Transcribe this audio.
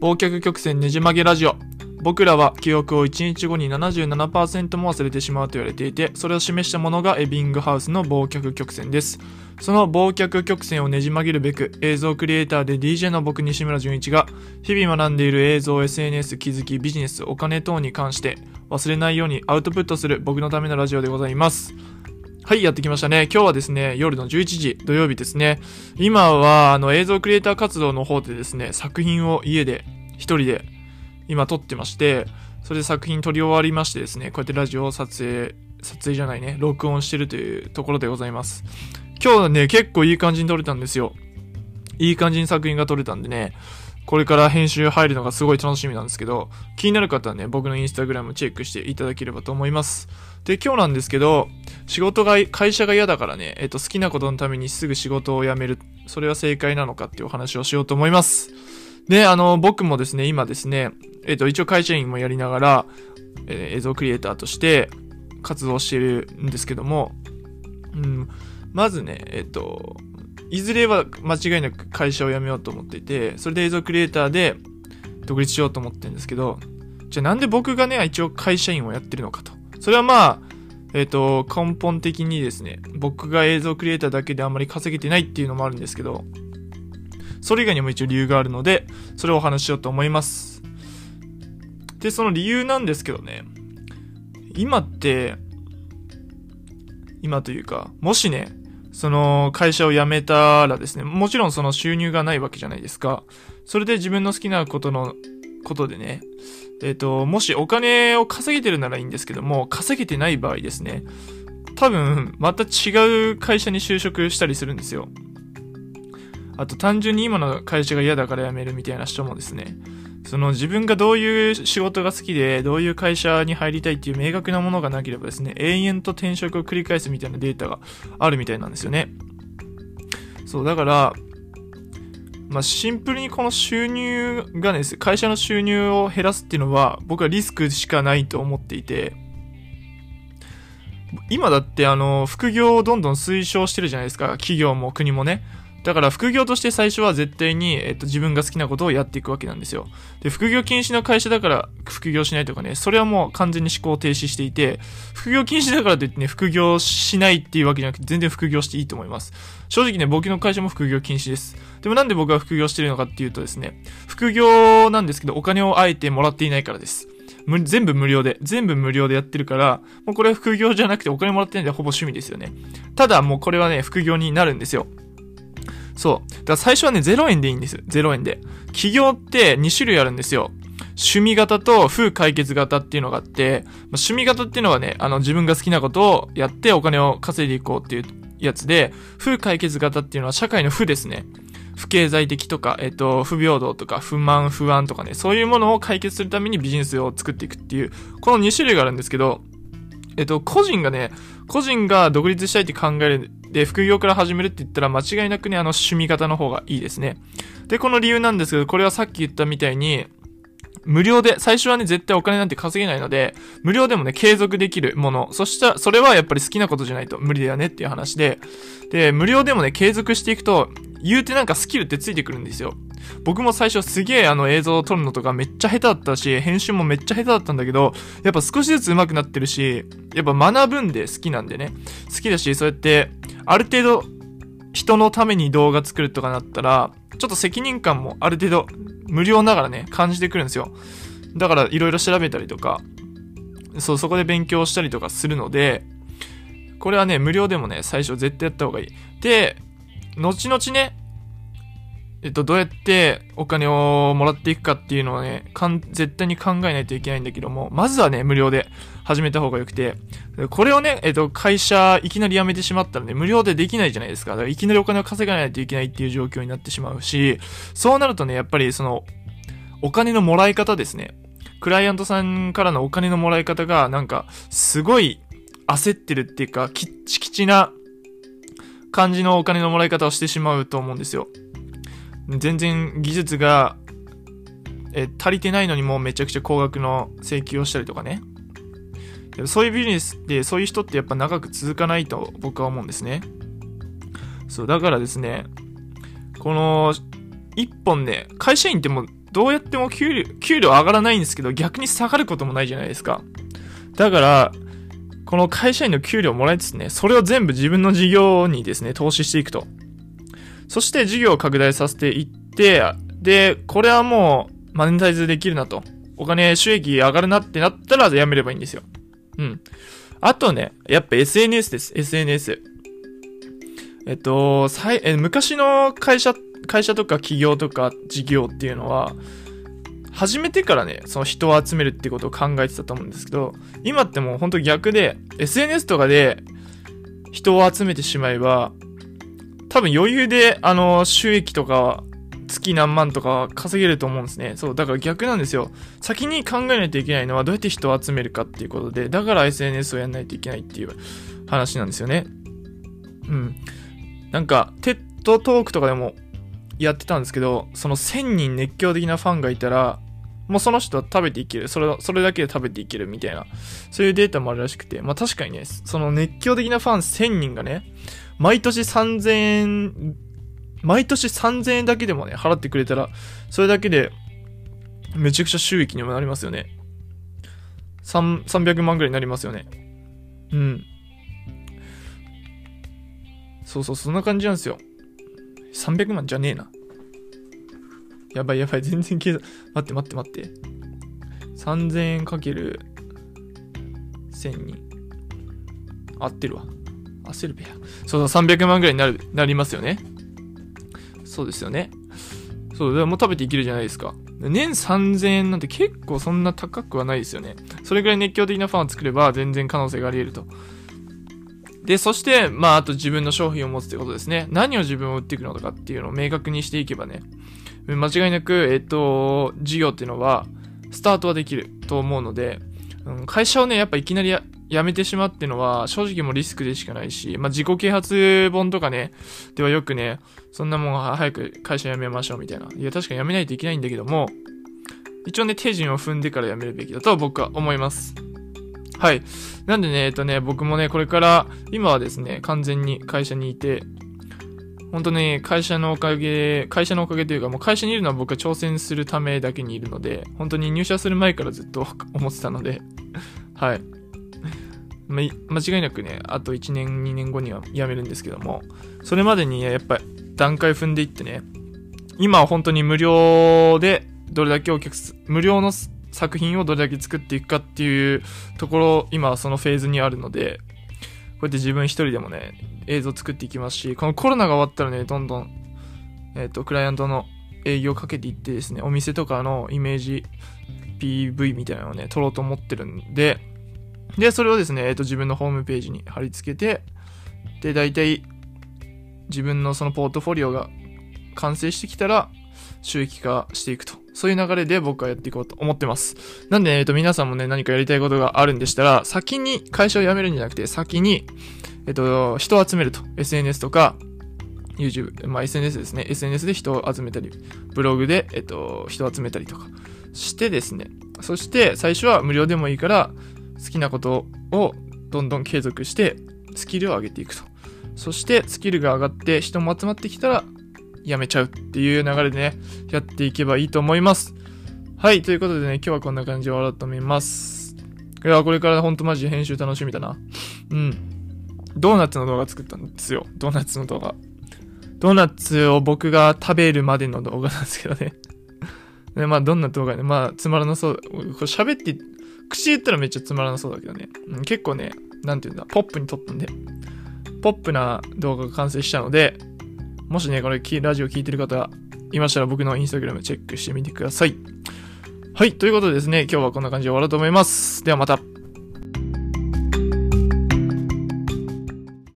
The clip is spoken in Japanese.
忘却曲線ねじ曲げラジオ。僕らは記憶を1日後に77%も忘れてしまうと言われていて、それを示したものがエビングハウスの忘却曲線です。その忘却曲線をねじ曲げるべく、映像クリエイターで DJ の僕西村淳一が、日々学んでいる映像、SNS、気づき、ビジネス、お金等に関して、忘れないようにアウトプットする僕のためのラジオでございます。はい、やってきましたね。今日はですね、夜の11時、土曜日ですね。今は、あの、映像クリエイター活動の方でですね、作品を家で、一人で、今撮ってまして、それで作品撮り終わりましてですね、こうやってラジオを撮影、撮影じゃないね、録音してるというところでございます。今日はね、結構いい感じに撮れたんですよ。いい感じに作品が撮れたんでね、これから編集入るのがすごい楽しみなんですけど、気になる方はね、僕のインスタグラムチェックしていただければと思います。で、今日なんですけど、仕事が、会社が嫌だからね、えっと、好きなことのためにすぐ仕事を辞める、それは正解なのかっていうお話をしようと思います。で、あの、僕もですね、今ですね、えっと、一応会社員もやりながら、えー映像クリエイターとして活動しているんですけども、うん、まずね、えっと、いずれは間違いなく会社を辞めようと思っていて、それで映像クリエイターで独立しようと思ってるんですけど、じゃあなんで僕がね、一応会社員をやってるのかと。それはまあ、えっ、と、根本的にですね、僕が映像クリエイターだけであんまり稼げてないっていうのもあるんですけど、それ以外にも一応理由があるので、それをお話ししようと思います。で、その理由なんですけどね、今って、今というか、もしね、その会社を辞めたらですね、もちろんその収入がないわけじゃないですか。それで自分の好きなことの、ことでね、えっ、と、もしお金を稼げてるならいいんですけども、稼げてない場合ですね、多分、また違う会社に就職したりするんですよ。あと単純に今の会社が嫌だから辞めるみたいな人もですね、その自分がどういう仕事が好きで、どういう会社に入りたいっていう明確なものがなければですね、永遠と転職を繰り返すみたいなデータがあるみたいなんですよね。そう、だから、まあ、シンプルにこの収入がね、会社の収入を減らすっていうのは、僕はリスクしかないと思っていて、今だってあの、副業をどんどん推奨してるじゃないですか。企業も国もね。だから副業として最初は絶対に、えっと、自分が好きなことをやっていくわけなんですよ。で、副業禁止の会社だから副業しないとかね、それはもう完全に思考停止していて、副業禁止だからといってね、副業しないっていうわけじゃなくて、全然副業していいと思います。正直ね、僕の会社も副業禁止です。でもなんで僕は副業してるのかっていうとですね、副業なんですけど、お金をあえてもらっていないからです。む全部無料で、全部無料でやってるから、もうこれは副業じゃなくてお金もらってないんでほぼ趣味ですよね。ただもうこれはね、副業になるんですよ。そう。だから最初はね、0円でいいんです。0円で。企業って2種類あるんですよ。趣味型と風解決型っていうのがあって、ま趣味型っていうのはね、あの自分が好きなことをやってお金を稼いでいこうっていうやつで、風解決型っていうのは社会の負ですね。不経済的とか、えっと、不平等とか、不満、不安とかね、そういうものを解決するためにビジネスを作っていくっていう、この2種類があるんですけど、えっと、個人がね、個人が独立したいって考える、で、副業から始めるって言ったら間違いなくね、あの趣味型の方がいいですね。で、この理由なんですけど、これはさっき言ったみたいに、無料で、最初はね、絶対お金なんて稼げないので、無料でもね、継続できるもの。そしたら、それはやっぱり好きなことじゃないと無理だよねっていう話で、で、無料でもね、継続していくと、言うてなんかスキルってついてくるんですよ。僕も最初すげえあの映像を撮るのとかめっちゃ下手だったし、編集もめっちゃ下手だったんだけど、やっぱ少しずつ上手くなってるし、やっぱ学ぶんで好きなんでね。好きだし、そうやって、ある程度、人のために動画作るとかなったら、ちょっと責任感もある程度、無料ながらね、感じてくるんですよ。だから、いろいろ調べたりとか、そう、そこで勉強したりとかするので、これはね、無料でもね、最初絶対やった方がいい。で、後々ね、えっと、どうやってお金をもらっていくかっていうのはね、かん、絶対に考えないといけないんだけども、まずはね、無料で始めた方がよくて、これをね、えっと、会社いきなり辞めてしまったらね、無料でできないじゃないですか。だからいきなりお金を稼がないといけないっていう状況になってしまうし、そうなるとね、やっぱりその、お金のもらい方ですね。クライアントさんからのお金のもらい方が、なんか、すごい焦ってるっていうか、きっちきちな感じのお金のもらい方をしてしまうと思うんですよ。全然技術が、え足りてないのにもうめちゃくちゃ高額の請求をしたりとかね。そういうビジネスって、そういう人ってやっぱ長く続かないと僕は思うんですね。そう、だからですね、この、一本で、会社員ってもうどうやっても給料、給料上がらないんですけど、逆に下がることもないじゃないですか。だから、この会社員の給料をもらいつつね、それを全部自分の事業にですね、投資していくと。そして事業を拡大させていって、で、これはもうマネタイズできるなと。お金、収益上がるなってなったらやめればいいんですよ。うん。あとね、やっぱ SNS です。SNS。えっと、さいえ昔の会社、会社とか企業とか事業っていうのは、始めてからね、その人を集めるってことを考えてたと思うんですけど、今ってもうほんと逆で、SNS とかで人を集めてしまえば、多分余裕で、あの、収益とか、月何万とか稼げると思うんですね。そう、だから逆なんですよ。先に考えないといけないのはどうやって人を集めるかっていうことで、だから SNS をやんないといけないっていう話なんですよね。うん。なんか、テッドトークとかでもやってたんですけど、その1000人熱狂的なファンがいたら、もうその人は食べていける。それ、それだけで食べていけるみたいな。そういうデータもあるらしくて。まあ確かにね、その熱狂的なファン1000人がね、毎年3000円、毎年3000円だけでもね、払ってくれたら、それだけで、めちゃくちゃ収益にもなりますよね。3、300万ぐらいになりますよね。うん。そうそう、そんな感じなんですよ。300万じゃねえな。やばいやばい、全然計算。待って待って待って。3000円かける1000人。合ってるわ。焦るべや。そうそう、300万ぐらいになる、なりますよね。そうですよね。そう、でも食べていけるじゃないですか。年3000円なんて結構そんな高くはないですよね。それぐらい熱狂的なファンを作れば全然可能性があり得ると。で、そして、まあ、あと自分の商品を持つということですね。何を自分を売っていくのかっていうのを明確にしていけばね、間違いなく、えっと、事業っていうのは、スタートはできると思うので、うん、会社をね、やっぱいきなりや辞めてしまうっていうのは、正直もリスクでしかないし、まあ、自己啓発本とかね、ではよくね、そんなもん早く会社辞めましょうみたいな。いや、確かに辞めないといけないんだけども、一応ね、手順を踏んでから辞めるべきだと僕は思います。はい。なんでね、えっとね、僕もね、これから、今はですね、完全に会社にいて、本当ね、会社のおかげ、会社のおかげというか、もう会社にいるのは僕は挑戦するためだけにいるので、本当に入社する前からずっと 思ってたので、はい。ま、間違いなくね、あと1年、2年後には辞めるんですけども、それまでにやっぱり段階踏んでいってね、今は本当に無料で、どれだけお客無料の作品をどれだけ作っていくかっていうところ、今はそのフェーズにあるので、こうやって自分一人でもね、映像作っていきますし、このコロナが終わったらね、どんどん、えっ、ー、と、クライアントの営業をかけていってですね、お店とかのイメージ PV みたいなのをね、撮ろうと思ってるんで、で、それをですね、えっ、ー、と、自分のホームページに貼り付けて、で、大体、自分のそのポートフォリオが完成してきたら、収益化していくと。そういう流れで僕はやっていこうと思ってます。なんで、えっ、と、皆さんもね、何かやりたいことがあるんでしたら、先に会社を辞めるんじゃなくて、先に、えっ、と、人を集めると。SNS とか、YouTube、まあ SNS ですね。SNS で人を集めたり、ブログで、えっ、と、人を集めたりとかしてですね。そして、最初は無料でもいいから、好きなことをどんどん継続して、スキルを上げていくと。そして、スキルが上がって人も集まってきたら、やめちゃうっていう流れでね、やっていけばいいと思います。はい、ということでね、今日はこんな感じで終わろうと思います。いや、これからほんとマジで編集楽しみだな。うん。ドーナツの動画作ったんですよ。ドーナツの動画。ドーナツを僕が食べるまでの動画なんですけどね。ね、まあ、どんな動画ね、まあ、つまらなそう。これ喋って、口言ったらめっちゃつまらなそうだけどね。うん、結構ね、なんていうんだ、ポップに撮ったんで、ポップな動画が完成したので、もしね、これ、ラジオ聞いてる方いましたら僕のインスタグラムチェックしてみてください。はい、ということでですね、今日はこんな感じで終わろうと思います。ではまた。